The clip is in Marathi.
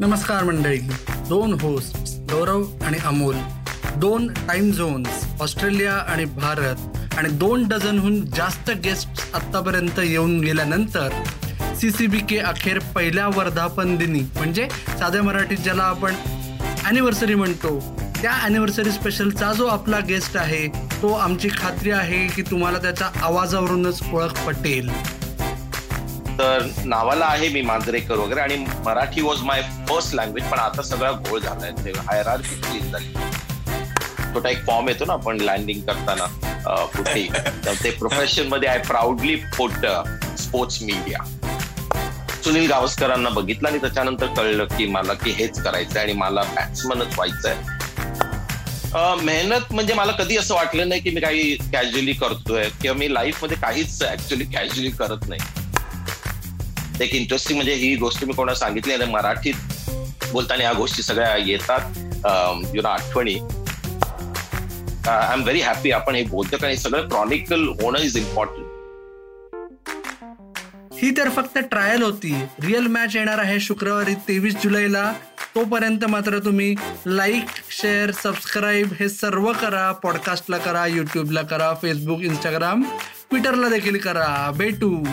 नमस्कार मंडळी. दोन होस्ट गौरव आणि अमोल. दोन टाइम झोन्स ऑस्ट्रेलिया आणि भारत. आणि दोन डझनहून जास्त गेस्ट आत्तापर्यंत येऊन गेल्यानंतर सी सी बी के अखेर पहिल्या वर्धापन दिनी म्हणजे साध्या मराठीत ज्याला आपण ॲनिव्हर्सरी म्हणतो त्या ॲनिव्हर्सरी स्पेशलचा जो आपला गेस्ट आहे तो आमची खात्री आहे की तुम्हाला त्याच्या आवाजावरूनच ओळख पटेल. तर नावाला आहे मी मांजरेकर वगैरे आणि Marathi was my first language पण आता सगळा घोळ झालाय ते हायरार क्लीन झाली. छोटा एक फॉर्म येतो ना आपण लँडिंग करताना कुठेही तर ते प्रोफेशनमध्ये I proudly put sports media Sunil गावस्करांना बघितलं आणि त्याच्यानंतर कळलं की मला की हेच करायचंय आणि मला बॅट्समनच व्हायचंय. मेहनत म्हणजे मला कधी असं वाटलं नाही की मी काही कॅज्युअली करतोय किंवा मी लाईफमध्ये काहीच ऍक्च्युअली कॅज्युअली करत नाही. एक इंटरेस्टिंग म्हणजे ही गोष्ट मी कोणाला सांगितली आणि मराठीत बोलताना या गोष्टी सगळ्या येतात. यु नो आठवणी. आय एम व्हेरी हॅपी आपण हे बोलतो कारण हे सगळं क्रॉनिकल होणं इज इम्पॉर्टंट ही तर फक्त ट्रायल होती. रिअल मॅच येणार आहे शुक्रवारी तेवीस जुलैला. तोपर्यंत मात्र तुम्ही लाईक शेअर सबस्क्राईब हे सर्व करा. पॉडकास्टला करा युट्यूबला करा फेसबुक इंस्टाग्राम ट्विटरला देखील करा. भेटू.